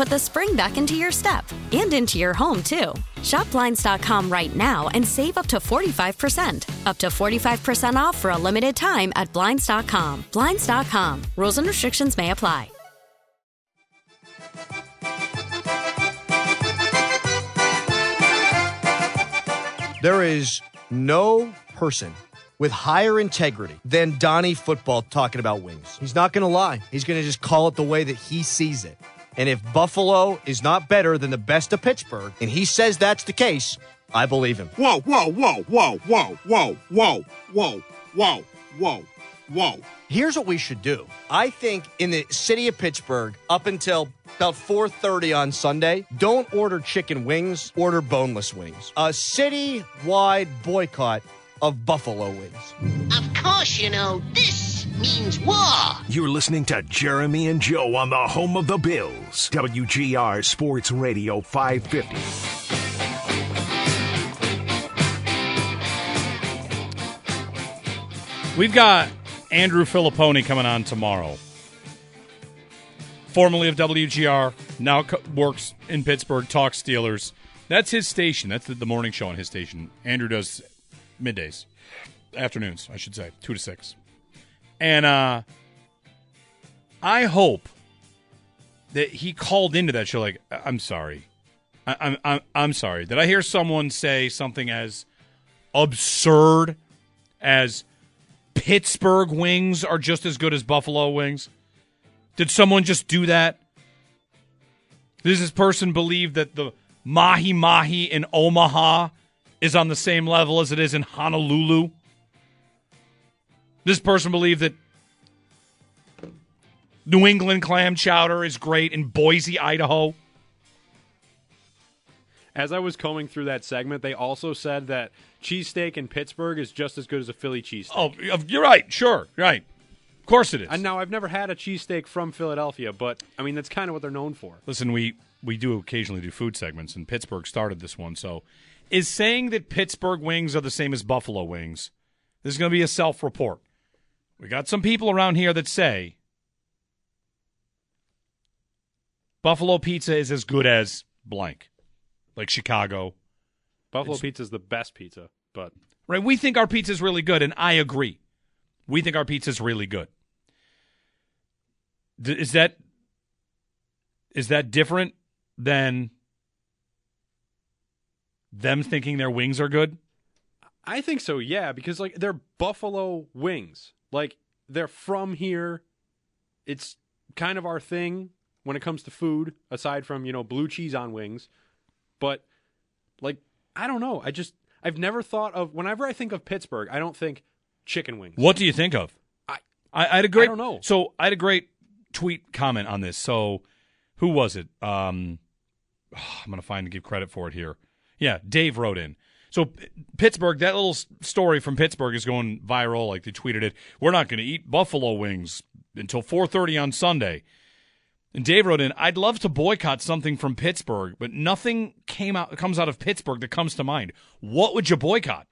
put the spring back into your step and into your home, too. Shop Blinds.com right now and save up to 45%. Up to 45% off for a limited time at Blinds.com. Blinds.com. Rules and restrictions may apply. There is no person with higher integrity than Donnie Football talking about wings. He's not going to lie. He's going to just call it the way that he sees it. And if Buffalo is not better than the best of Pittsburgh, and he says that's the case, I believe him. Whoa, whoa, whoa, whoa, whoa, whoa, whoa, whoa, whoa, whoa, whoa. Here's what we should do. I think in the city of Pittsburgh, up until about 4:30 on Sunday, don't order chicken wings, order boneless wings. A city-wide boycott of buffalo wings. Of course, you know, this means war. You're listening to Jeremy and Joe on the home of the Bills. WGR Sports Radio 550. We've got Andrew Fillipponi coming on tomorrow. Formerly of WGR, now co- works in Pittsburgh, talks Steelers. That's his station. That's the, the morning show on his station. Andrew does middays, afternoons, I should say, two to six. And uh, I hope that he called into that show like, "I- I'm sorry, I, I'm I'm I'm sorry. Did I hear someone say something as absurd as Pittsburgh wings are just as good as Buffalo wings? Did someone just do that? Does this person believe that the mahi mahi in Omaha is on the same level as it is in Honolulu? This person believed that New England clam chowder is great in Boise, Idaho? As I was combing through that segment, they also said that cheesesteak in Pittsburgh is just as good as a Philly cheesesteak. Oh, you're right. Sure, right. Of course it is. And now I've never had a cheesesteak from Philadelphia, but I mean that's kind of what they're known for. Listen, we we do occasionally do food segments, and Pittsburgh started this one. So, is saying that Pittsburgh wings are the same as Buffalo wings? This is going to be a self-report. We got some people around here that say Buffalo pizza is as good as blank, like Chicago. Buffalo pizza is the best pizza, but Right? We think our pizza is really good, and I agree. We think our pizza is really good. D- Is that is that different than them thinking their wings are good? I think so, yeah, because like they're buffalo wings. Like they're from here. It's kind of our thing when it comes to food, aside from, you know, blue cheese on wings. But like I don't know. I just I've never thought of whenever I think of Pittsburgh, I don't think chicken wings. What do you think of? I I, I had a great. I don't know. So I had a great tweet comment on this. So who was it? Um, I'm gonna find and give credit for it here. Yeah, Dave wrote in. So Pittsburgh, that little story from Pittsburgh is going viral. Like they tweeted it. We're not going to eat buffalo wings until 4:30 on Sunday. And Dave wrote in, I'd love to boycott something from Pittsburgh, but nothing came out comes out of Pittsburgh that comes to mind. What would you boycott?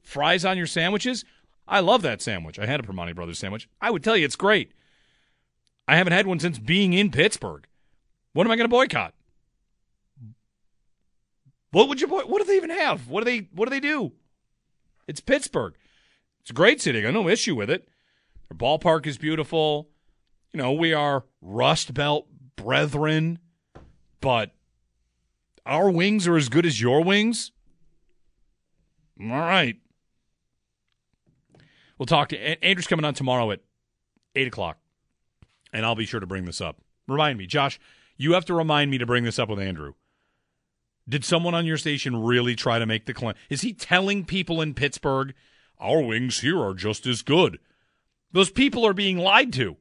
Fries on your sandwiches? I love that sandwich. I had a Primanti Brothers sandwich. I would tell you it's great. I haven't had one since being in Pittsburgh. What am I going to boycott? What would you what do they even have? What do they what do they do? It's Pittsburgh. It's a great city. I got no issue with it. Their ballpark is beautiful. You know, we are Rust Belt brethren, but our wings are as good as your wings. All right. We'll talk to Andrew's coming on tomorrow at eight o'clock, and I'll be sure to bring this up. Remind me, Josh. You have to remind me to bring this up with Andrew. Did someone on your station really try to make the claim? Is he telling people in Pittsburgh, our wings here are just as good? Those people are being lied to.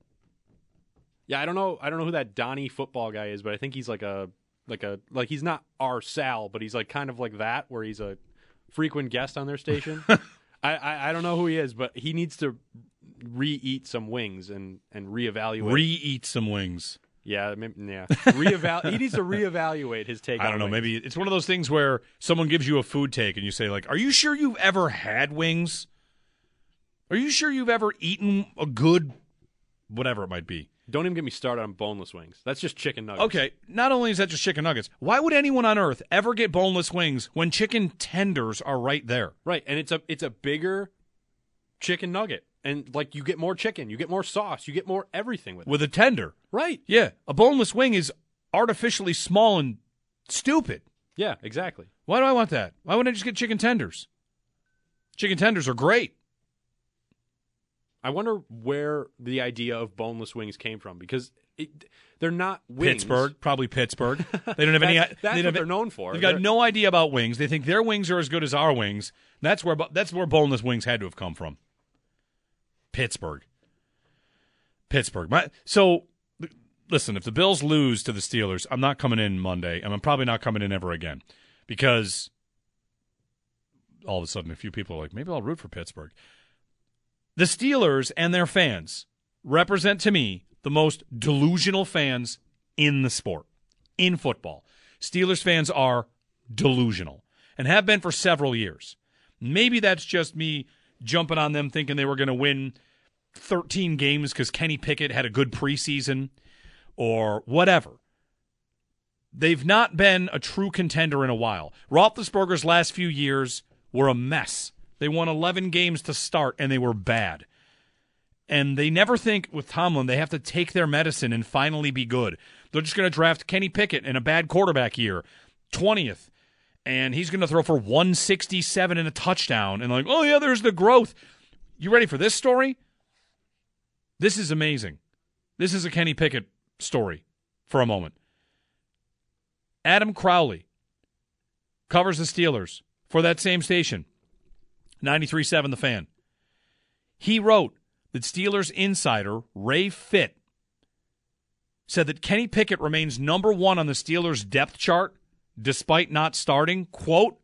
Yeah, I don't know. I don't know who that Donnie football guy is, but I think he's like a like a like he's not our Sal, but he's like kind of like that, where he's a frequent guest on their station. I, I, I don't know who he is, but he needs to re-eat some wings and and reevaluate. Re-eat some wings. Yeah, maybe, yeah. Reeval- he needs to reevaluate his take. I don't know. wings. Maybe it's one of those things where someone gives you a food take and you say, like, "Are you sure you've ever had wings? Are you sure you've ever eaten a good, whatever it might be?" Don't even get me started on boneless wings. That's just chicken nuggets. Okay, not only is that just chicken nuggets, why would anyone on earth ever get boneless wings when chicken tenders are right there? Right, and it's a it's a bigger chicken nugget, and like you get more chicken, you get more sauce, you get more everything with it. With a tender. Right. Yeah, a boneless wing is artificially small and stupid. Yeah, exactly. Why do I want that? Why wouldn't I just get chicken tenders? Chicken tenders are great. I wonder where the idea of boneless wings came from because it, they're not wings. Pittsburgh, probably Pittsburgh. They don't have any. That's- they what they're known for. They've got They're- no idea about wings. They think their wings are as good as our wings. That's where that's where boneless wings had to have come from. Pittsburgh. Pittsburgh. My, so listen, if the Bills lose to the Steelers, I'm not coming in Monday, and I'm probably not coming in ever again because all of a sudden a few people are like, maybe I'll root for Pittsburgh. The Steelers and their fans represent to me the most delusional fans in the sport, in football. Steelers fans are delusional and have been for several years. Maybe that's just me jumping on them thinking they were going to win 13 games because Kenny Pickett had a good preseason or whatever. They've not been a true contender in a while. Roethlisberger's last few years were a mess. They won 11 games to start, and they were bad. And they never think with Tomlin they have to take their medicine and finally be good. They're just going to draft Kenny Pickett in a bad quarterback year, 20th, and he's going to throw for 167 and a touchdown. And like, oh, yeah, there's the growth. You ready for this story? This is amazing. This is a Kenny Pickett story for a moment. Adam Crowley covers the Steelers for that same station, 93.7 The Fan. He wrote that Steelers insider Ray Fitt said that Kenny Pickett remains number one on the Steelers' depth chart despite not starting. Quote,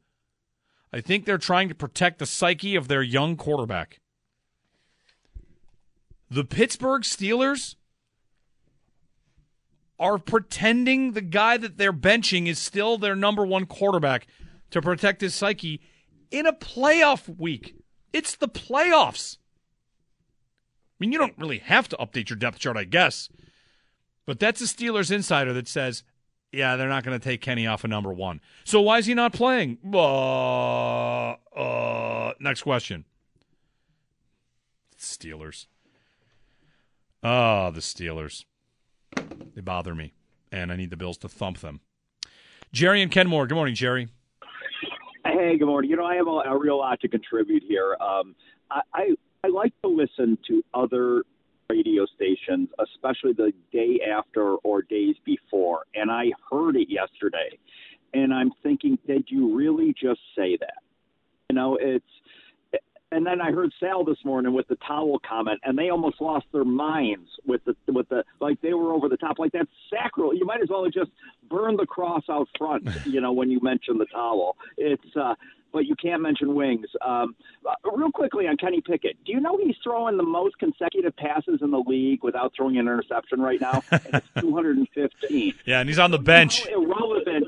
I think they're trying to protect the psyche of their young quarterback. The Pittsburgh Steelers are pretending the guy that they're benching is still their number one quarterback to protect his psyche in a playoff week. It's the playoffs. I mean, you don't really have to update your depth chart, I guess. But that's a Steelers insider that says, yeah, they're not going to take Kenny off of number one. So why is he not playing? Uh, uh, next question. Steelers. Ah, the Steelers. They bother me, and I need the Bills to thump them. Jerry and Kenmore. Good morning, Jerry. Hey, good morning. You know, I have a, a real lot to contribute here. Um, I, I I like to listen to other radio stations, especially the day after or days before, and I heard it yesterday, and I'm thinking, did you really just say that? You know, it's. And then I heard Sal this morning with the towel comment, and they almost lost their minds with the with the like they were over the top, like that's sacral. You might as well have just burned the cross out front, you know, when you mention the towel. It's uh, but you can't mention wings. Um, uh, real quickly on Kenny Pickett, do you know he's throwing the most consecutive passes in the league without throwing an interception right now? and it's 215. Yeah, and he's on the bench. How irrelevant.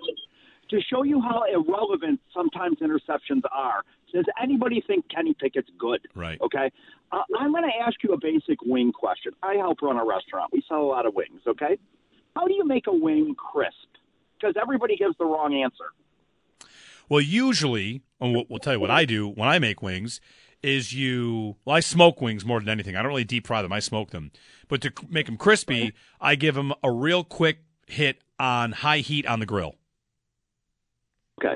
to show you how irrelevant sometimes interceptions are. Does anybody think Kenny Pickett's good? Right. Okay. Uh, I'm going to ask you a basic wing question. I help run a restaurant. We sell a lot of wings. Okay. How do you make a wing crisp? Because everybody gives the wrong answer. Well, usually, and we'll, we'll tell you what I do when I make wings is you. Well, I smoke wings more than anything. I don't really deep fry them. I smoke them, but to make them crispy, I give them a real quick hit on high heat on the grill. Okay.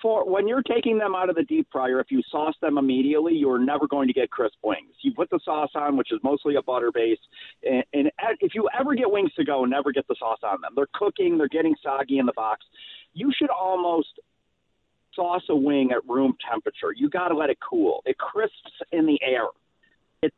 For when you're taking them out of the deep fryer, if you sauce them immediately, you're never going to get crisp wings. You put the sauce on, which is mostly a butter base, and, and if you ever get wings to go, never get the sauce on them. They're cooking, they're getting soggy in the box. You should almost sauce a wing at room temperature. You got to let it cool. It crisps in the air. It's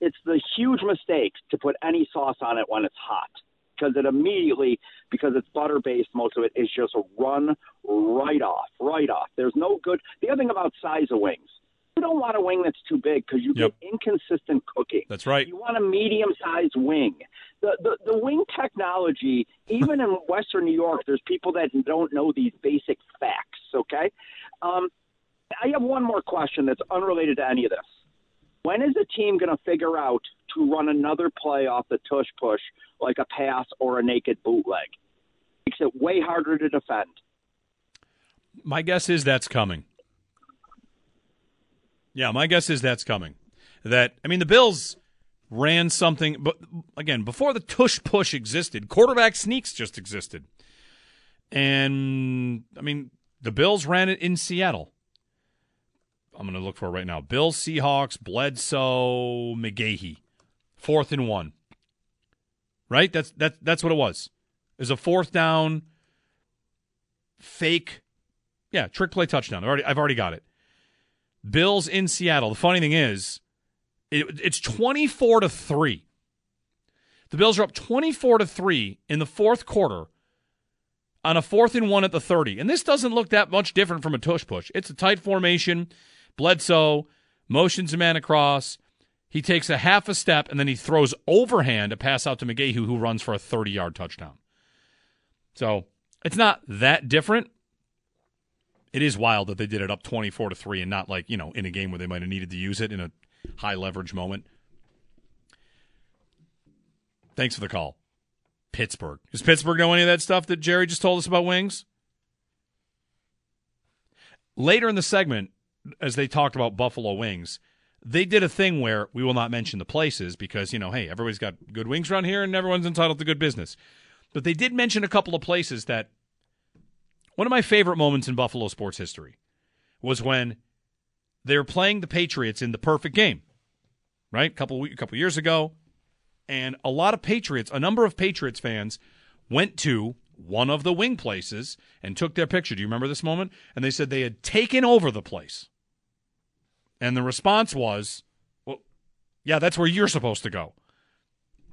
it's the huge mistake to put any sauce on it when it's hot because it immediately because it's butter based most of it is just a run right off right off there's no good the other thing about size of wings you don't want a wing that's too big because you Yep. get inconsistent cooking That's right. you want a medium sized wing the, the the wing technology even in western new york there's people that don't know these basic facts okay um, i have one more question that's unrelated to any of this when is a team going to figure out to run another play off the tush push like a pass or a naked bootleg? Makes it way harder to defend. My guess is that's coming. Yeah, my guess is that's coming. That I mean, the Bills ran something, but again, before the tush push existed, quarterback sneaks just existed, and I mean, the Bills ran it in Seattle. I'm going to look for it right now. Bills, Seahawks, Bledsoe, McGahee, fourth and one. Right? That's that. That's what it was. Was a fourth down, fake yeah, trick play touchdown. I've already, I've already got it. Bills in Seattle. The funny thing is, it, it's twenty four to three. The Bills are up twenty four to three in the fourth quarter on a fourth and one at the thirty, and this doesn't look that much different from a tush push. It's a tight formation. Bledsoe motions a man across. He takes a half a step and then he throws overhand a pass out to McGahee, who runs for a thirty yard touchdown. So it's not that different it is wild that they did it up 24 to 3 and not like, you know, in a game where they might have needed to use it in a high leverage moment. Thanks for the call. Pittsburgh. Does Pittsburgh know any of that stuff that Jerry just told us about wings? Later in the segment, as they talked about Buffalo wings, they did a thing where we will not mention the places because, you know, hey, everybody's got good wings around here and everyone's entitled to good business. But they did mention a couple of places that one of my favorite moments in Buffalo sports history was when they were playing the Patriots in the perfect game, right? A couple a couple years ago, and a lot of Patriots, a number of Patriots fans went to one of the wing places and took their picture. Do you remember this moment? And they said they had taken over the place. And the response was, "Well, yeah, that's where you're supposed to go."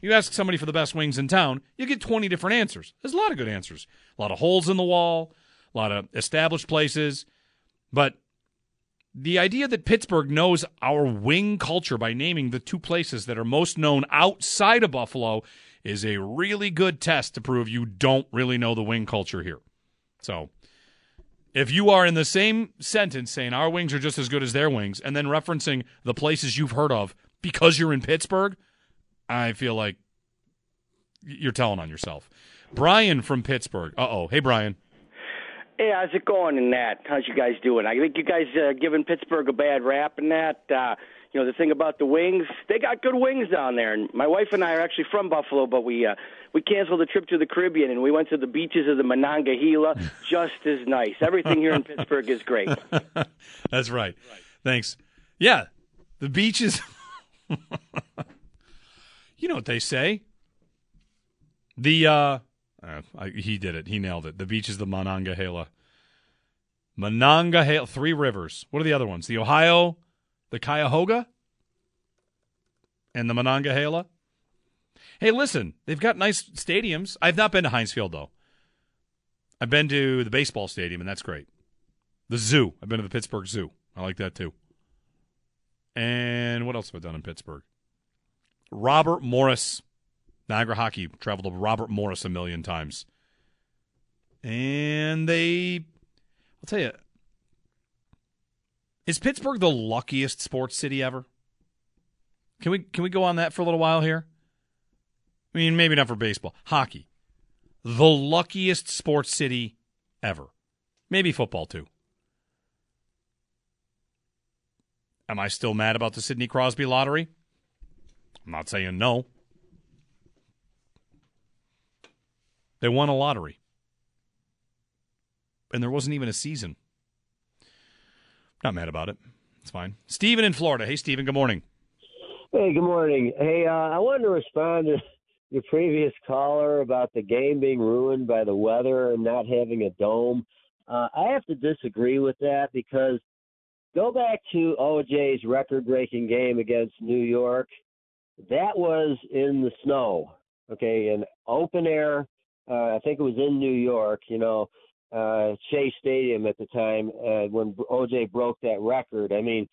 You ask somebody for the best wings in town, you get 20 different answers. There's a lot of good answers. A lot of holes in the wall, a lot of established places. But the idea that Pittsburgh knows our wing culture by naming the two places that are most known outside of Buffalo is a really good test to prove you don't really know the wing culture here. So, if you are in the same sentence saying our wings are just as good as their wings and then referencing the places you've heard of because you're in Pittsburgh, I feel like you're telling on yourself. Brian from Pittsburgh. Uh oh. Hey, Brian. Hey, how's it going in that? How's you guys doing? I think you guys uh, giving Pittsburgh a bad rap in that. Uh, you know the thing about the wings, they got good wings down there. And my wife and I are actually from Buffalo, but we uh, we canceled a trip to the Caribbean and we went to the beaches of the Monongahela. Just as nice. Everything here in Pittsburgh is great. That's right. Thanks. Yeah, the beaches. you know what they say. The uh, uh I, he did it. He nailed it. The beach is the Monongahela. Monongahela, three rivers. What are the other ones? The Ohio, the Cuyahoga, and the Monongahela. Hey, listen, they've got nice stadiums. I've not been to Heinz Field though. I've been to the baseball stadium, and that's great. The zoo. I've been to the Pittsburgh Zoo. I like that too. And what else have I done in Pittsburgh? Robert Morris, Niagara Hockey. Traveled to Robert Morris a million times. And they I'll tell you, is Pittsburgh the luckiest sports city ever? Can we can we go on that for a little while here? I mean, maybe not for baseball, hockey. The luckiest sports city ever. Maybe football too. Am I still mad about the Sidney Crosby lottery? I'm not saying no. They won a lottery. And there wasn't even a season. Not mad about it. It's fine. Steven in Florida. Hey, Steven, good morning. Hey, good morning. Hey, uh, I wanted to respond to your previous caller about the game being ruined by the weather and not having a dome. Uh, I have to disagree with that because go back to OJ's record breaking game against New York. That was in the snow, okay, in open air. Uh, I think it was in New York, you know, uh, Shea Stadium at the time uh, when OJ broke that record. I mean,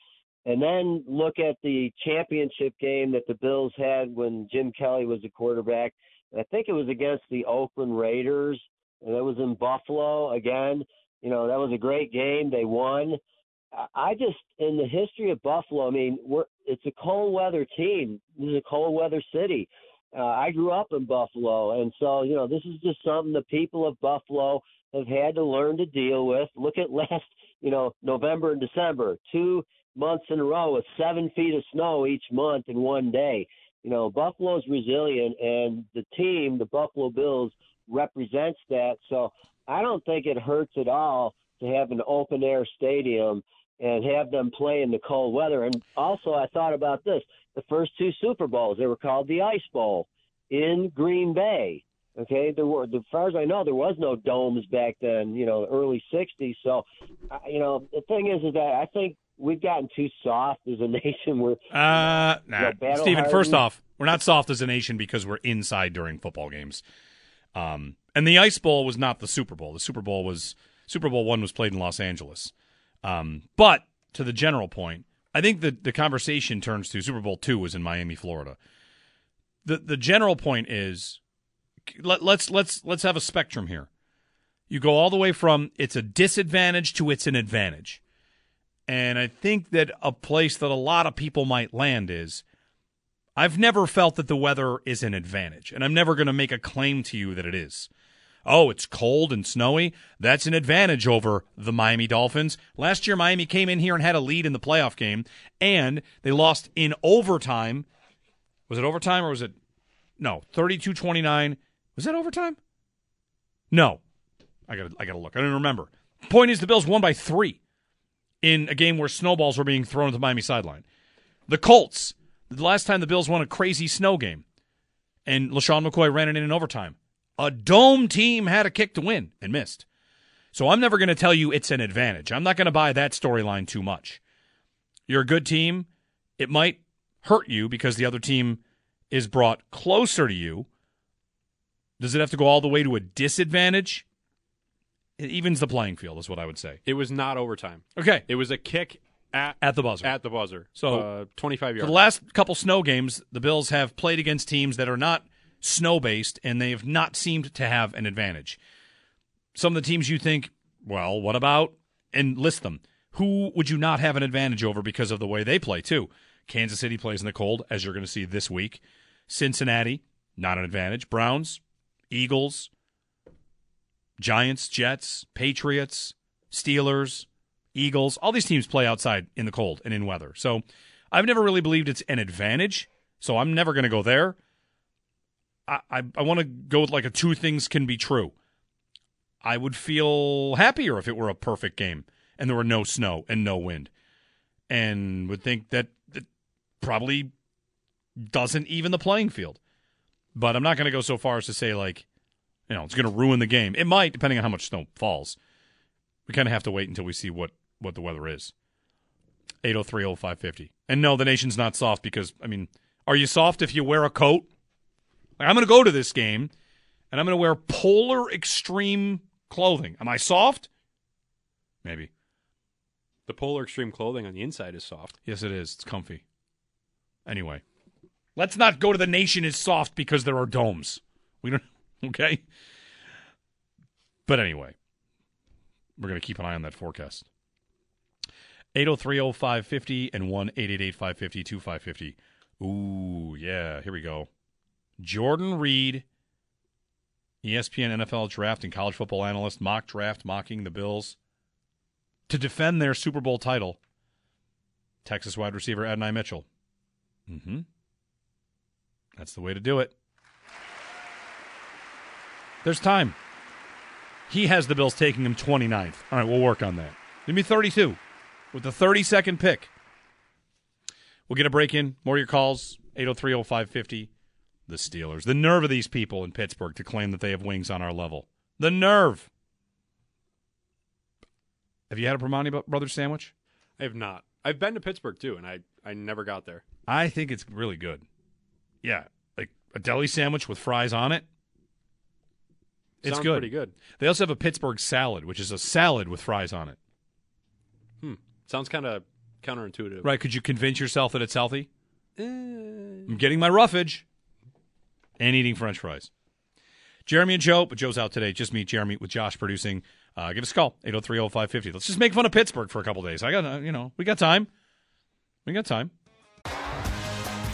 and then look at the championship game that the Bills had when Jim Kelly was the quarterback. I think it was against the Oakland Raiders, and that was in Buffalo again. You know, that was a great game. They won. I just, in the history of Buffalo, I mean, we're it's a cold weather team. This is a cold weather city. Uh, I grew up in Buffalo, and so you know, this is just something the people of Buffalo have had to learn to deal with. Look at last, you know, November and December, two months in a row with seven feet of snow each month in one day. You know, Buffalo's resilient, and the team, the Buffalo Bills, represents that. So I don't think it hurts at all to have an open air stadium and have them play in the cold weather. And also, I thought about this: the first two Super Bowls, they were called the Ice Bowl in Green Bay. Okay, there were, as far as I know, there was no domes back then. You know, early '60s. So, you know, the thing is, is that I think we've gotten too soft as a nation. We're uh, nah. you know, Stephen. First off, we're not soft as a nation because we're inside during football games. Um, and the Ice Bowl was not the Super Bowl. The Super Bowl was Super Bowl one was played in Los Angeles. Um, but to the general point, I think the the conversation turns to Super Bowl two was in Miami, Florida. The the general point is let, let's let's let's have a spectrum here. You go all the way from it's a disadvantage to it's an advantage. And I think that a place that a lot of people might land is I've never felt that the weather is an advantage, and I'm never going to make a claim to you that it is. Oh, it's cold and snowy. That's an advantage over the Miami Dolphins. Last year, Miami came in here and had a lead in the playoff game, and they lost in overtime. Was it overtime or was it? No, 32 29. Was that overtime? No. I got I got to look. I don't remember. Point is, the Bills won by three in a game where snowballs were being thrown at the Miami sideline. The Colts, the last time the Bills won a crazy snow game, and LeSean McCoy ran it in in overtime. A dome team had a kick to win and missed. So I'm never going to tell you it's an advantage. I'm not going to buy that storyline too much. You're a good team. It might hurt you because the other team is brought closer to you. Does it have to go all the way to a disadvantage? It evens the playing field, is what I would say. It was not overtime. Okay. It was a kick at at the buzzer. At the buzzer. So uh, 25 For yards. the last couple snow games, the Bills have played against teams that are not snow based, and they have not seemed to have an advantage. Some of the teams you think, well, what about? And list them. Who would you not have an advantage over because of the way they play, too? Kansas City plays in the cold, as you're going to see this week. Cincinnati, not an advantage. Browns, Eagles, Giants, Jets, Patriots, Steelers, Eagles. All these teams play outside in the cold and in weather. So I've never really believed it's an advantage. So I'm never going to go there. I, I, I want to go with like a two things can be true. I would feel happier if it were a perfect game and there were no snow and no wind, and would think that it probably doesn't even the playing field. But I'm not going to go so far as to say like, you know, it's going to ruin the game. It might, depending on how much snow falls. We kind of have to wait until we see what what the weather is. 8030550. And no, the nation's not soft because I mean, are you soft if you wear a coat? Like, I'm going to go to this game and I'm going to wear polar extreme clothing. Am I soft? Maybe. The polar extreme clothing on the inside is soft. Yes, it is. It's comfy. Anyway, let's not go to the nation is soft because there are domes. We don't. Okay. But anyway, we're going to keep an eye on that forecast. 8030550 and 1 550 2550. Ooh, yeah, here we go. Jordan Reid, ESPN NFL draft and college football analyst, mock draft mocking the Bills to defend their Super Bowl title. Texas wide receiver Adonai Mitchell. Mm-hmm. That's the way to do it. There's time. He has the Bills taking him 29th. All right, we'll work on that. Give me 32 with the 32nd pick. We'll get a break in. More of your calls. 803 0550. The Steelers. The nerve of these people in Pittsburgh to claim that they have wings on our level. The nerve. Have you had a Primanti Brothers sandwich? I have not. I've been to Pittsburgh too, and I, I never got there. I think it's really good. Yeah, like a deli sandwich with fries on it. It's Sounds good. pretty good. They also have a Pittsburgh salad, which is a salad with fries on it. Hmm. Sounds kind of counterintuitive. Right? Could you convince yourself that it's healthy? Eh, I'm getting my roughage and eating French fries. Jeremy and Joe, but Joe's out today. Just me, Jeremy, with Josh producing. Uh, give us a call, 803 0550. Let's just make fun of Pittsburgh for a couple days. I got, uh, you know, we got time. We got time.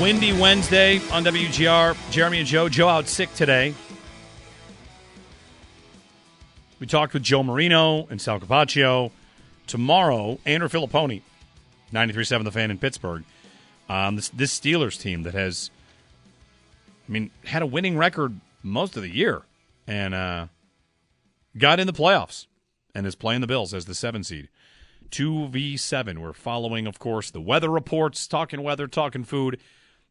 Windy Wednesday on WGR. Jeremy and Joe. Joe out sick today. We talked with Joe Marino and Sal Capaccio. Tomorrow, Andrew Fillipponi, 93.7 The Fan in Pittsburgh. Um, this, this Steelers team that has, I mean, had a winning record most of the year and uh, got in the playoffs and is playing the Bills as the seven seed. 2v7. We're following, of course, the weather reports, talking weather, talking food,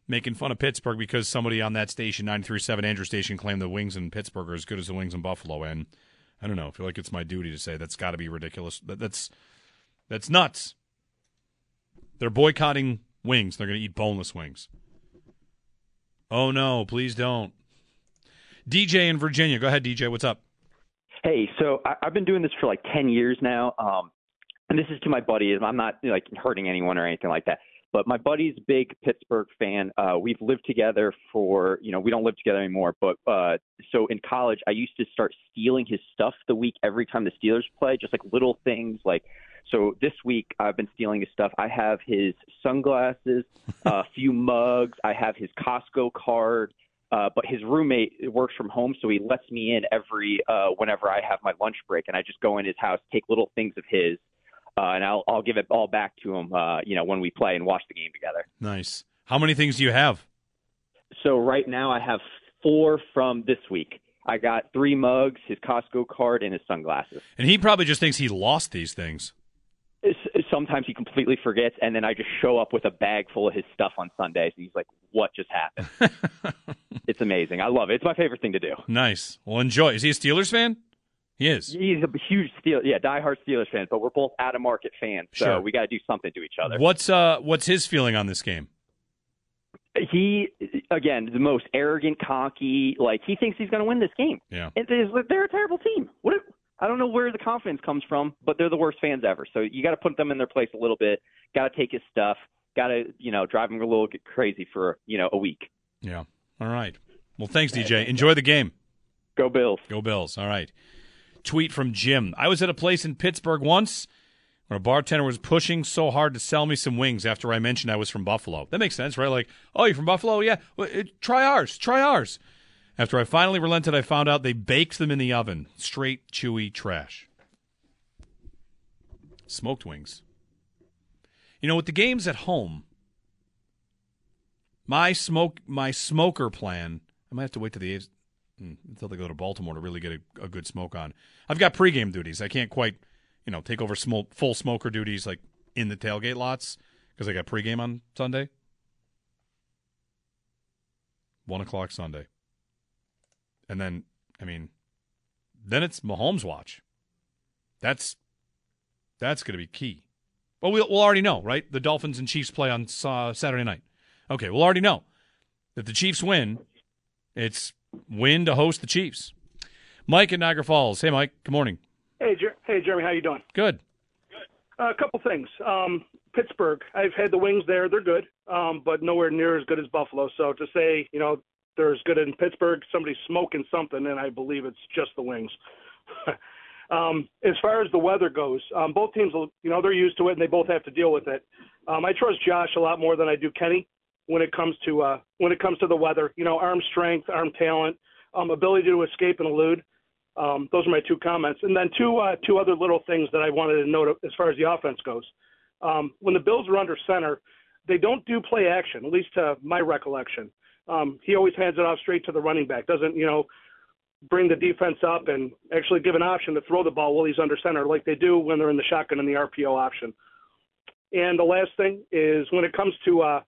making fun of Pittsburgh because somebody on that station, 93.7 Andrew Station, claimed the wings in Pittsburgh are as good as the wings in Buffalo. And I don't know. I feel like it's my duty to say that's got to be ridiculous. That, that's that's nuts. They're boycotting wings. They're going to eat boneless wings. Oh no! Please don't. DJ in Virginia. Go ahead, DJ. What's up? Hey, so I, I've been doing this for like ten years now, um, and this is to my buddy. I'm not like hurting anyone or anything like that. But my buddy's big Pittsburgh fan. Uh, we've lived together for, you know, we don't live together anymore. But uh, so in college, I used to start stealing his stuff the week every time the Steelers play, just like little things like. So this week, I've been stealing his stuff. I have his sunglasses, a few mugs. I have his Costco card. Uh, but his roommate works from home, so he lets me in every uh, whenever I have my lunch break, and I just go in his house, take little things of his. Uh, and I'll I'll give it all back to him. Uh, you know, when we play and watch the game together. Nice. How many things do you have? So right now I have four from this week. I got three mugs, his Costco card, and his sunglasses. And he probably just thinks he lost these things. Sometimes he completely forgets, and then I just show up with a bag full of his stuff on Sundays, and he's like, "What just happened?" it's amazing. I love it. It's my favorite thing to do. Nice. Well, enjoy. Is he a Steelers fan? He is. He's a huge Steel, yeah, diehard Steelers fan, but we're both out of market fans, so Sure. we got to do something to each other. What's uh what's his feeling on this game? He again, the most arrogant, cocky. Like he thinks he's going to win this game. Yeah. And they're, they're a terrible team. What? If, I don't know where the confidence comes from, but they're the worst fans ever. So you got to put them in their place a little bit. Got to take his stuff. Got to you know drive him a little bit crazy for you know a week. Yeah. All right. Well, thanks, DJ. Enjoy the game. Go Bills. Go Bills. All right. Tweet from Jim. I was at a place in Pittsburgh once where a bartender was pushing so hard to sell me some wings after I mentioned I was from Buffalo. That makes sense, right? Like, oh, you're from Buffalo? Yeah. Well, it, try ours. Try ours. After I finally relented, I found out they baked them in the oven. Straight, chewy trash. Smoked wings. You know, with the games at home, my smoke, my smoker plan. I might have to wait till the until they go to Baltimore to really get a, a good smoke on. I've got pregame duties. I can't quite, you know, take over smoke, full smoker duties like in the tailgate lots because I got pregame on Sunday. One o'clock Sunday, and then I mean, then it's Mahomes watch. That's that's going to be key. Well, we'll we'll already know, right? The Dolphins and Chiefs play on uh, Saturday night. Okay, we'll already know if the Chiefs win, it's win to host the Chiefs. Mike in Niagara Falls. Hey, Mike. Good morning. Hey, Jer- hey, Jeremy, how you doing? Good. Uh, a couple things. Um, Pittsburgh, I've had the wings there; they're good, um, but nowhere near as good as Buffalo. So to say, you know, they're as good in Pittsburgh, somebody's smoking something, and I believe it's just the wings. um, as far as the weather goes, um, both teams, you know, they're used to it, and they both have to deal with it. Um, I trust Josh a lot more than I do Kenny when it comes to uh, when it comes to the weather. You know, arm strength, arm talent, um, ability to escape and elude. Um, those are my two comments, and then two uh, two other little things that I wanted to note as far as the offense goes. Um, when the Bills are under center, they don't do play action, at least to my recollection. Um, he always hands it off straight to the running back. Doesn't you know bring the defense up and actually give an option to throw the ball while he's under center, like they do when they're in the shotgun and the RPO option. And the last thing is when it comes to uh,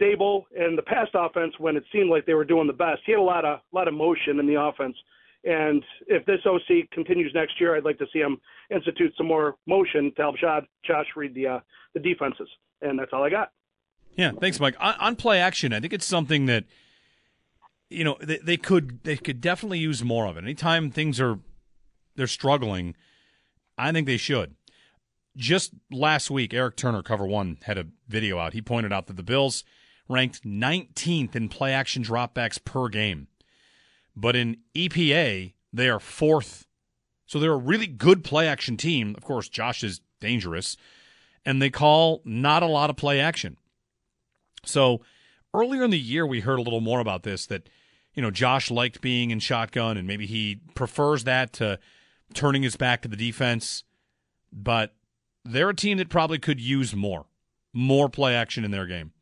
Daboll and the past offense, when it seemed like they were doing the best, he had a lot of lot of motion in the offense. And if this OC continues next year, I'd like to see him institute some more motion to help Josh, Josh read the uh, the defenses. And that's all I got. Yeah, thanks, Mike. On, on play action, I think it's something that you know they, they could they could definitely use more of it. Anytime things are they're struggling, I think they should. Just last week, Eric Turner, Cover One, had a video out. He pointed out that the Bills ranked 19th in play action dropbacks per game, but in EPA they are fourth. So they're a really good play action team. Of course, Josh is dangerous, and they call not a lot of play action. So earlier in the year, we heard a little more about this that, you know, Josh liked being in shotgun and maybe he prefers that to turning his back to the defense. But they're a team that probably could use more, more play action in their game.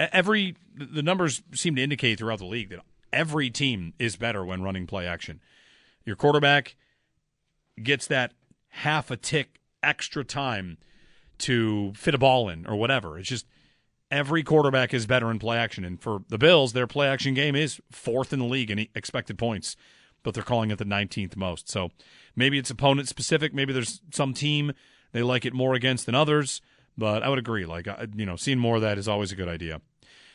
Every, the numbers seem to indicate throughout the league that every team is better when running play action. Your quarterback gets that half a tick extra time to fit a ball in or whatever. It's just every quarterback is better in play action. And for the Bills, their play action game is fourth in the league in expected points, but they're calling it the 19th most. So maybe it's opponent specific. Maybe there's some team they like it more against than others. But I would agree. Like, you know, seeing more of that is always a good idea.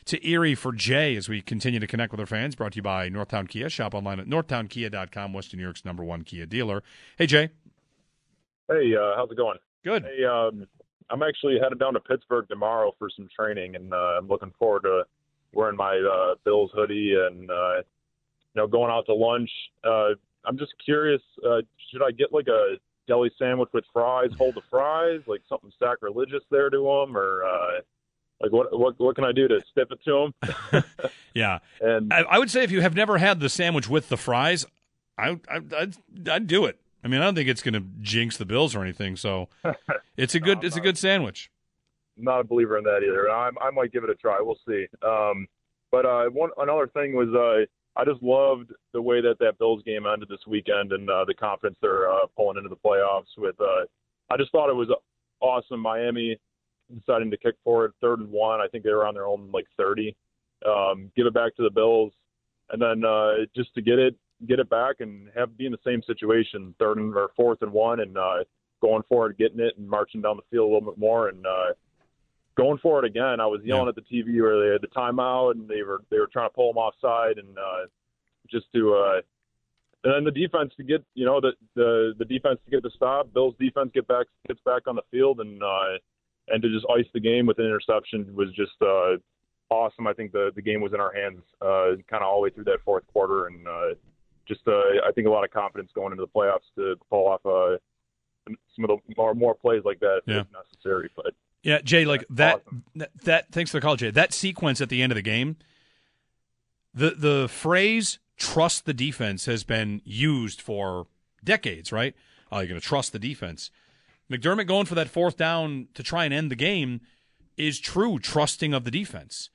To Erie for Jay as we continue to connect with our fans, brought to you by Northtown Kia. Shop online at northtownkia.com, Western New York's number one Kia dealer. Hey, Jay. Hey, uh, how's it going? Good. Hey, um, I'm actually headed down to Pittsburgh tomorrow for some training, and uh, I'm looking forward to wearing my uh, Bills hoodie and uh, you know going out to lunch. Uh, I'm just curious, uh, should I get like a deli sandwich with fries, hold the fries, like something sacrilegious there to them, or uh, like what what what can I do to stiff it to them? Yeah. And I, I would say if you have never had the sandwich with the fries, I, I, I'd, I'd do it. I mean, I don't think it's going to jinx the Bills or anything. So it's a good it's a good sandwich. not a believer in that either. I, I might give it a try. We'll see. Um, but uh, one another thing was uh, I just loved the way that that Bills game ended this weekend and uh, the confidence they're uh, pulling into the playoffs. With uh, I just thought it was awesome. Miami deciding to kick for it, third and one. I think they were on their own like 30. Um, give it back to the Bills, and then uh, just to get it get it back and have be in the same situation, third and or fourth and one, and uh, going for it, getting it, and marching down the field a little bit more, and uh, going for it again. I was yelling at the TV where they had the timeout, and they were they were trying to pull them offside, and uh, just to uh, and then the defense to get you know the the the defense to get the stop. Bills defense get back gets back on the field, and uh, and to just ice the game with an interception was just. Uh, Awesome. I think the the game was in our hands, uh, kind of all the way through that fourth quarter, and uh, just uh, I think a lot of confidence going into the playoffs to pull off uh, some of the more more plays like that Yeah. if necessary. But Yeah, Jay, like that, that. That thanks for the call, Jay. That sequence at the end of the game, the the phrase "trust the defense" has been used for decades, right? Oh, you're going to trust the defense. McDermott going for that fourth down to try and end the game is true trusting of the defense.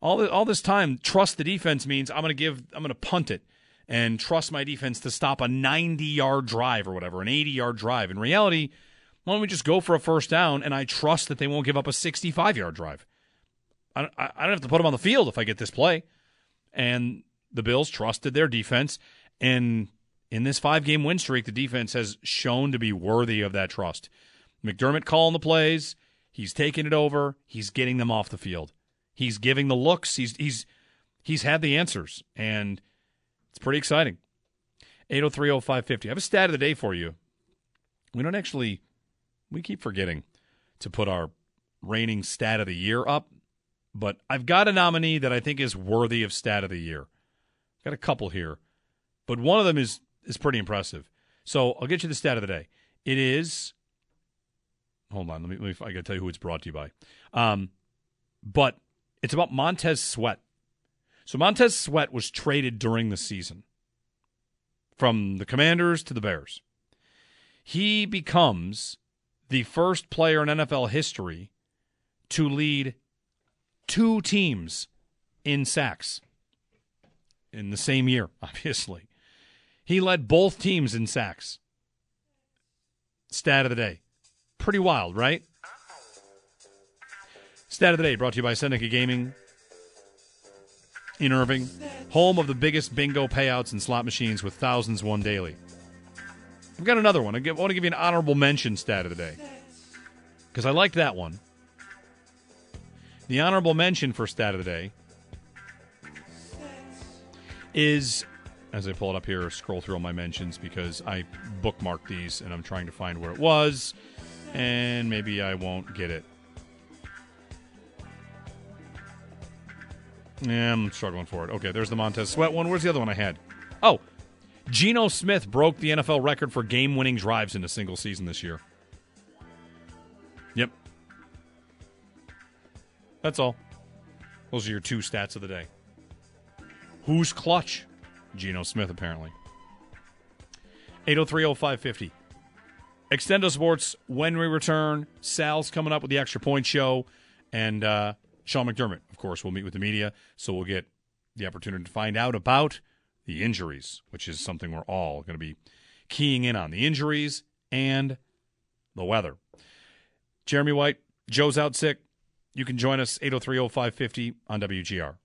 All the, all this time, trust the defense means I'm going to give, I'm going to punt it and trust my defense to stop a 90 yard drive or whatever, an 80 yard drive. In reality, why don't we just go for a first down and I trust that they won't give up a 65 yard drive? I I I don't have to put them on the field if I get this play. And the Bills trusted their defense. And in this five game win streak, the defense has shown to be worthy of that trust. McDermott calling the plays. He's taking it over. He's getting them off the field. He's giving the looks. He's he's he's had the answers, and it's pretty exciting. 8030550. I have a stat of the day for you. We don't actually we keep forgetting to put our reigning stat of the year up, but I've got a nominee that I think is worthy of stat of the year. Got a couple here, but one of them is is pretty impressive. So I'll get you the stat of the day. It is. Hold on, let me. Let me I got to tell you who it's brought to you by. Um, but it's about Montez Sweat. So Montez Sweat was traded during the season from the Commanders to the Bears. He becomes the first player in NFL history to lead two teams in sacks in the same year, obviously. He led both teams in sacks. Stat of the day. Pretty wild, right? Stat of the day brought to you by Seneca Gaming in Irving, home of the biggest bingo payouts and slot machines with thousands won daily. I've got another one. I want to give you an honorable mention stat of the day because I liked that one. The honorable mention for stat of the day is, as I pull it up here, scroll through all my mentions because I bookmarked these and I'm trying to find where it was, and maybe I won't get it. Yeah, I'm struggling for it. Okay, there's the Montez Sweat one. Where's the other one I had? Oh, Geno Smith broke the NFL record for game winning drives in a single season this year. Yep. That's all. Those are your two stats of the day. Who's clutch? Geno Smith, apparently. 8030550. Extendo Sports, when we return, Sal's coming up with the Extra Point Show, and uh, Sean McDermott, of course, will meet with the media, so we'll get the opportunity to find out about the injuries, which is something we're all going to be keying in on. The injuries and the weather. Jeremy White, Joe's out sick. You can join us 8030550 on WGR.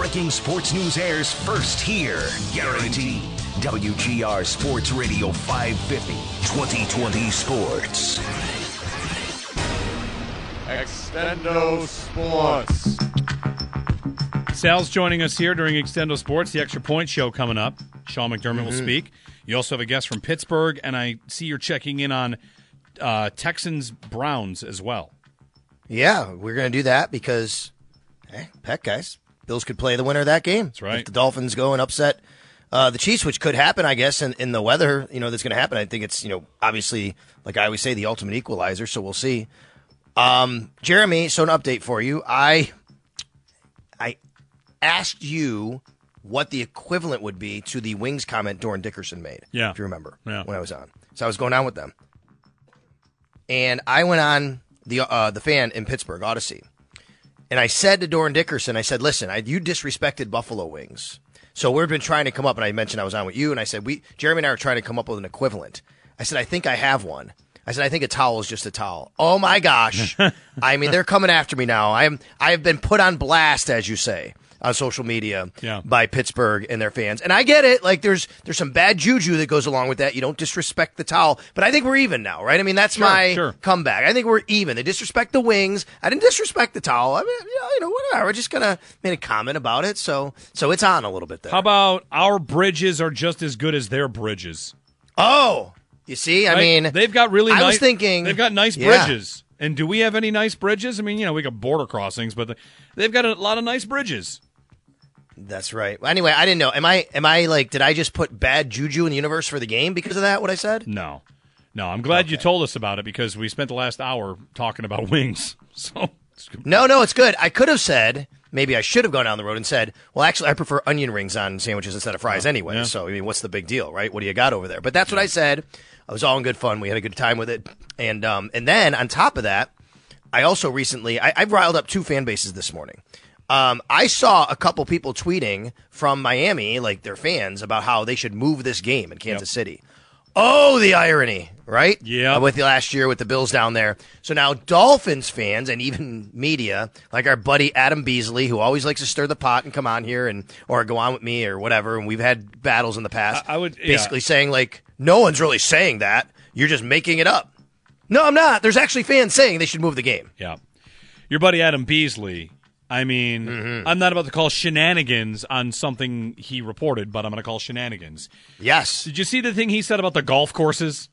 Breaking sports news airs first here. Guaranteed. WGR Sports Radio 550. 2020 Sports. Extendo Sports. Sal's joining us here during Extendo Sports, the Extra Point Show coming up. Sean McDermott will Mhm. speak. You also have a guest from Pittsburgh, and I see you're checking in on uh, Texans Browns as well. Yeah, we're going to do that because, hey, Peck guys, Bills could play the winner of that game. That's right. If the Dolphins go and upset uh, the Chiefs, which could happen, I guess, in, in the weather, you know, that's going to happen. I think it's, you know, obviously, like I always say, the ultimate equalizer. So we'll see. Um, Jeremy, so an update for you. I, I asked you what the equivalent would be to the wings comment Dorin Dickerson made. Yeah. if you remember, Yeah. when I was on. So I was going on with them, and I went on the uh, the fan in Pittsburgh Odyssey, and I said to Dorin Dickerson, I said, "Listen, I, you disrespected Buffalo wings." So we've been trying to come up, and I mentioned I was on with you, and I said we Jeremy and I are trying to come up with an equivalent. I said I think I have one. I said I think a towel is just a towel. Oh my gosh! I mean they're coming after me now. I am I have been put on blast, as you say, on social media Yeah. by Pittsburgh and their fans, and I get it. Like there's there's some bad juju that goes along with that. You don't disrespect the towel, but I think we're even now, right? I mean that's Sure, my sure. comeback. I think we're even. They disrespect the wings. I didn't disrespect the towel. I mean, you know, whatever. We're just gonna made a comment about it, so so it's on a little bit there. How about our bridges are just as good as their bridges? Oh, you see, I Right? mean, they've got really. I nice, was thinking they've got nice Yeah. bridges. And do we have any nice bridges? I mean, you know, we got border crossings, but the, they've got a lot of nice bridges. That's right. Well, Anyway, I didn't know. Am I am I like did I just put bad juju in the universe for the game because of that? What I said? No, no. I'm glad you told us about it because we spent the last hour talking about wings. So No, no, it's good. I could have said maybe I should have gone down the road and said, well, actually, I prefer onion rings on sandwiches instead of fries anyway. yeah. So I mean, what's the big deal, right? What do you got over there? But that's what I said. I was all in good fun. We had a good time with it, and um, and then on top of that, I also recently I, I've riled up two fan bases this morning. Um, I saw a couple people tweeting from Miami, like their fans, about how they should move this game in Kansas City. Oh, the irony, right? Yeah. Uh, with the last year with the Bills down there. So now Dolphins fans and even media, like our buddy Adam Beasley, who always likes to stir the pot and come on here and or go on with me or whatever, and we've had battles in the past. I- I would- yeah. basically saying like, no one's really saying that. You're just making it up. No, I'm not. There's actually fans saying they should move the game. Yeah. Your buddy Adam Beasley. I mean, Mm-hmm. I'm not about to call shenanigans on something he reported, but I'm going to call shenanigans. Yes. Did you see the thing he said about the golf courses?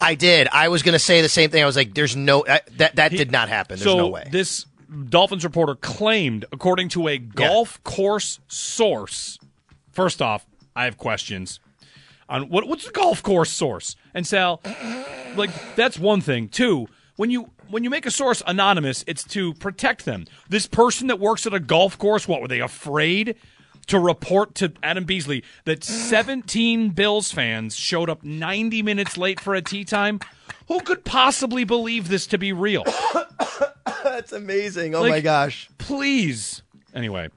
I did. I was going to say the same thing. I was like, there's no uh, that that did not happen. There's so no way. this Dolphins reporter claimed, according to a golf course source. First off, I have questions on what what's the golf course source. And Sal, like that's one thing. Two, when you when you make a source anonymous, it's to protect them. This person that works at a golf course, what were they afraid? To report to Adam Beasley that 17 Bills fans showed up 90 minutes late for a tee time. Who could possibly believe this to be real? That's amazing. Oh Like, my gosh. Please. Anyway,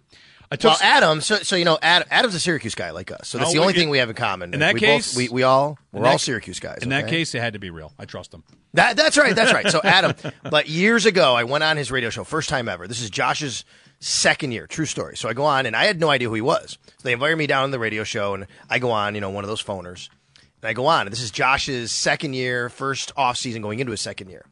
I took Well, Adam. So, so you know, Adam, Adam's a Syracuse guy like us. So that's Oh, the only we- thing we have in common. in that we case- both, we, we all we're that- all Syracuse guys. In that case, it had to be real. I trust him. That, that's right. That's right. So Adam, but years ago, I went on his radio show, first time ever. This is Josh's second year, true story. So I go on, and I had no idea who he was. So they invited me down on the radio show, and I go on, you know, one of those phoners, and I go on, and this is Josh's second year, first off season, going into his second year.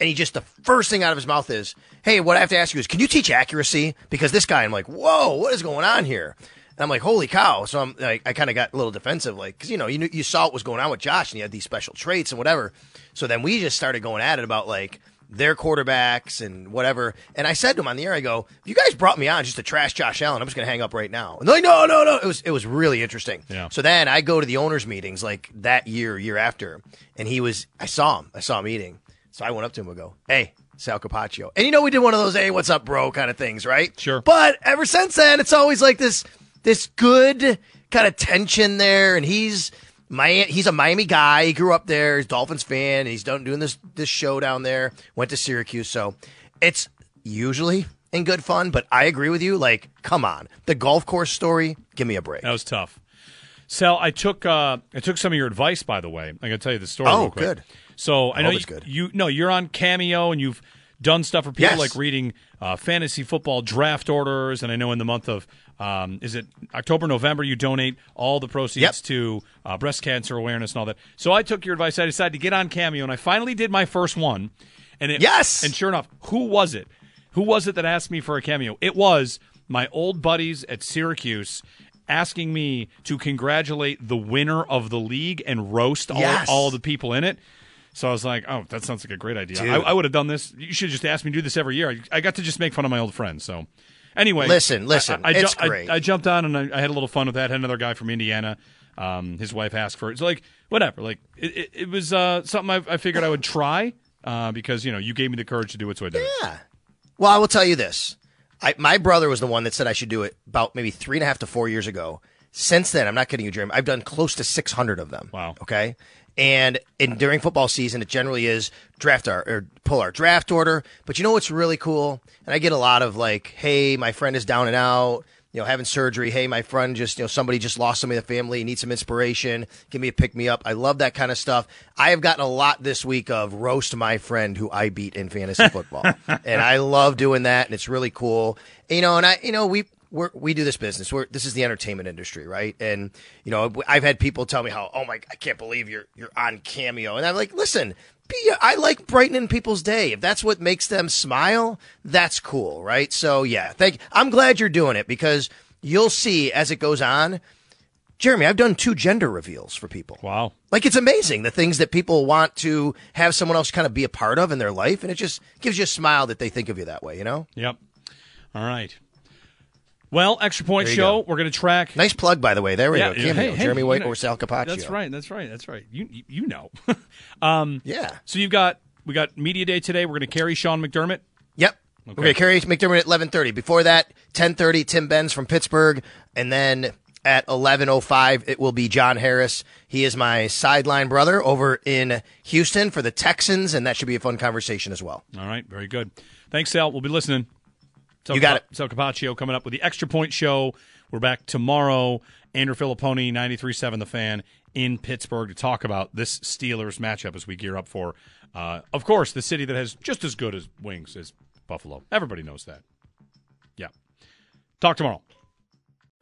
And he just the first thing out of his mouth is, "Hey, what I have to ask you is, can you teach accuracy? Because this guy, I'm like, whoa, what is going on here?" And I'm like, "Holy cow!" So I'm like, I kind of got a little defensive, like, because you know, you knew, you saw what was going on with Josh, and he had these special traits and whatever. So then we just started going at it about like their quarterbacks and whatever. And I said to him on the air, I go, you guys brought me on just to trash Josh Allen, I'm just going to hang up right now." And they're like, "No, no, no." It was it was really interesting. Yeah. So then I go to the owners' meetings like that year, year after, and he was. I saw him. I saw him eating. So I went up to him and go, "Hey, Sal Capaccio," and you know we did one of those "Hey, what's up, bro?" kind of things, right? Sure. But ever since then, it's always like this this good kind of tension there, and he's. My, he's a Miami guy. He grew up there. He's a Dolphins fan. And he's done doing this this show down there. Went to Syracuse, so it's usually in good fun. But I agree with you. Like, come on, the golf course story. Give me a break. That was tough. Sal, I took uh, I took some of your advice. By the way, I got to tell you the story. Oh, real quick. good. So I I know you, good. you no, you're on Cameo and you've done stuff for people Yes. like reading uh, fantasy football draft orders. And I know in the month of um, is it October, November, you donate all the proceeds Yep. to uh, breast cancer awareness and all that. So I took your advice. I decided to get on Cameo, and I finally did my first one. And it, Yes! and sure enough, who was it? Who was it that asked me for a cameo? It was my old buddies at Syracuse asking me to congratulate the winner of the league and roast all, all the people in it. So I was like, oh, that sounds like a great idea. Dude. I, I would have done this. You should have just asked me to do this every year. I, I got to just make fun of my old friends. So anyway, Listen, listen, I, I, it's ju- great. I, jumped on and I, had a little fun with that. Had another guy from Indiana. Um, his wife asked for it. So like, whatever. Like, it, it, it was uh, something I, I figured I would try uh, because you know you gave me the courage to do it, so I did. Yeah. Well, I will tell you this. I, my brother was the one that said I should do it about maybe three and a half to four years ago. Since then, I'm not kidding you, Jeremy. I've done close to 600 of them. Wow. Okay. And in during football season, it generally is draft our or pull our draft order. But you know what's really cool? And I get a lot of like, "Hey, my friend is down and out." You know, having surgery. Hey, my friend just, you know, somebody just lost somebody in the family, needs some inspiration. Give me a pick me up. I love that kind of stuff. I have gotten a lot this week of roast my friend who I beat in fantasy football. and I love doing that. And it's really cool. You know, and I, you know, we, we're, we do this business. We're, this is the entertainment industry, right? And you know, I've had people tell me how, oh my, I can't believe you're you're on Cameo, and I'm like, listen, be, I like brightening people's day. If that's what makes them smile, that's cool, right? So yeah, thank. I'm glad you're doing it because you'll see as it goes on. Jeremy, I've done two gender reveals for people. Wow. Like it's amazing the things that people want to have someone else kind of be a part of in their life, and it just gives you a smile that they think of you that way. You know. Yep. All right. Well, extra point show. go. We're going to track. Nice plug, by the way. There we Yeah, go. Cameo, hey, hey, Jeremy you White know, or Sal Capaccio. That's right. That's right. That's right. You you, you know. um, yeah. So you've got we got media day today. We're going to carry Sean McDermott. Yep. Okay. We're going to carry McDermott at eleven thirty. Before that, ten thirty, Tim Benz from Pittsburgh, and then at eleven oh five, it will be John Harris. He is my sideline brother over in Houston for the Texans, and that should be a fun conversation as well. All right. Very good. Thanks, Sal. We'll be listening. Sal You got it. Sal Capaccio coming up with the extra point show. We're back tomorrow. Andrew Fillipponi, 93.7 The Fan in Pittsburgh to talk about this Steelers matchup as we gear up for, uh, of course, the city that has just as good as wings as Buffalo. Everybody knows that. Yeah. Talk tomorrow.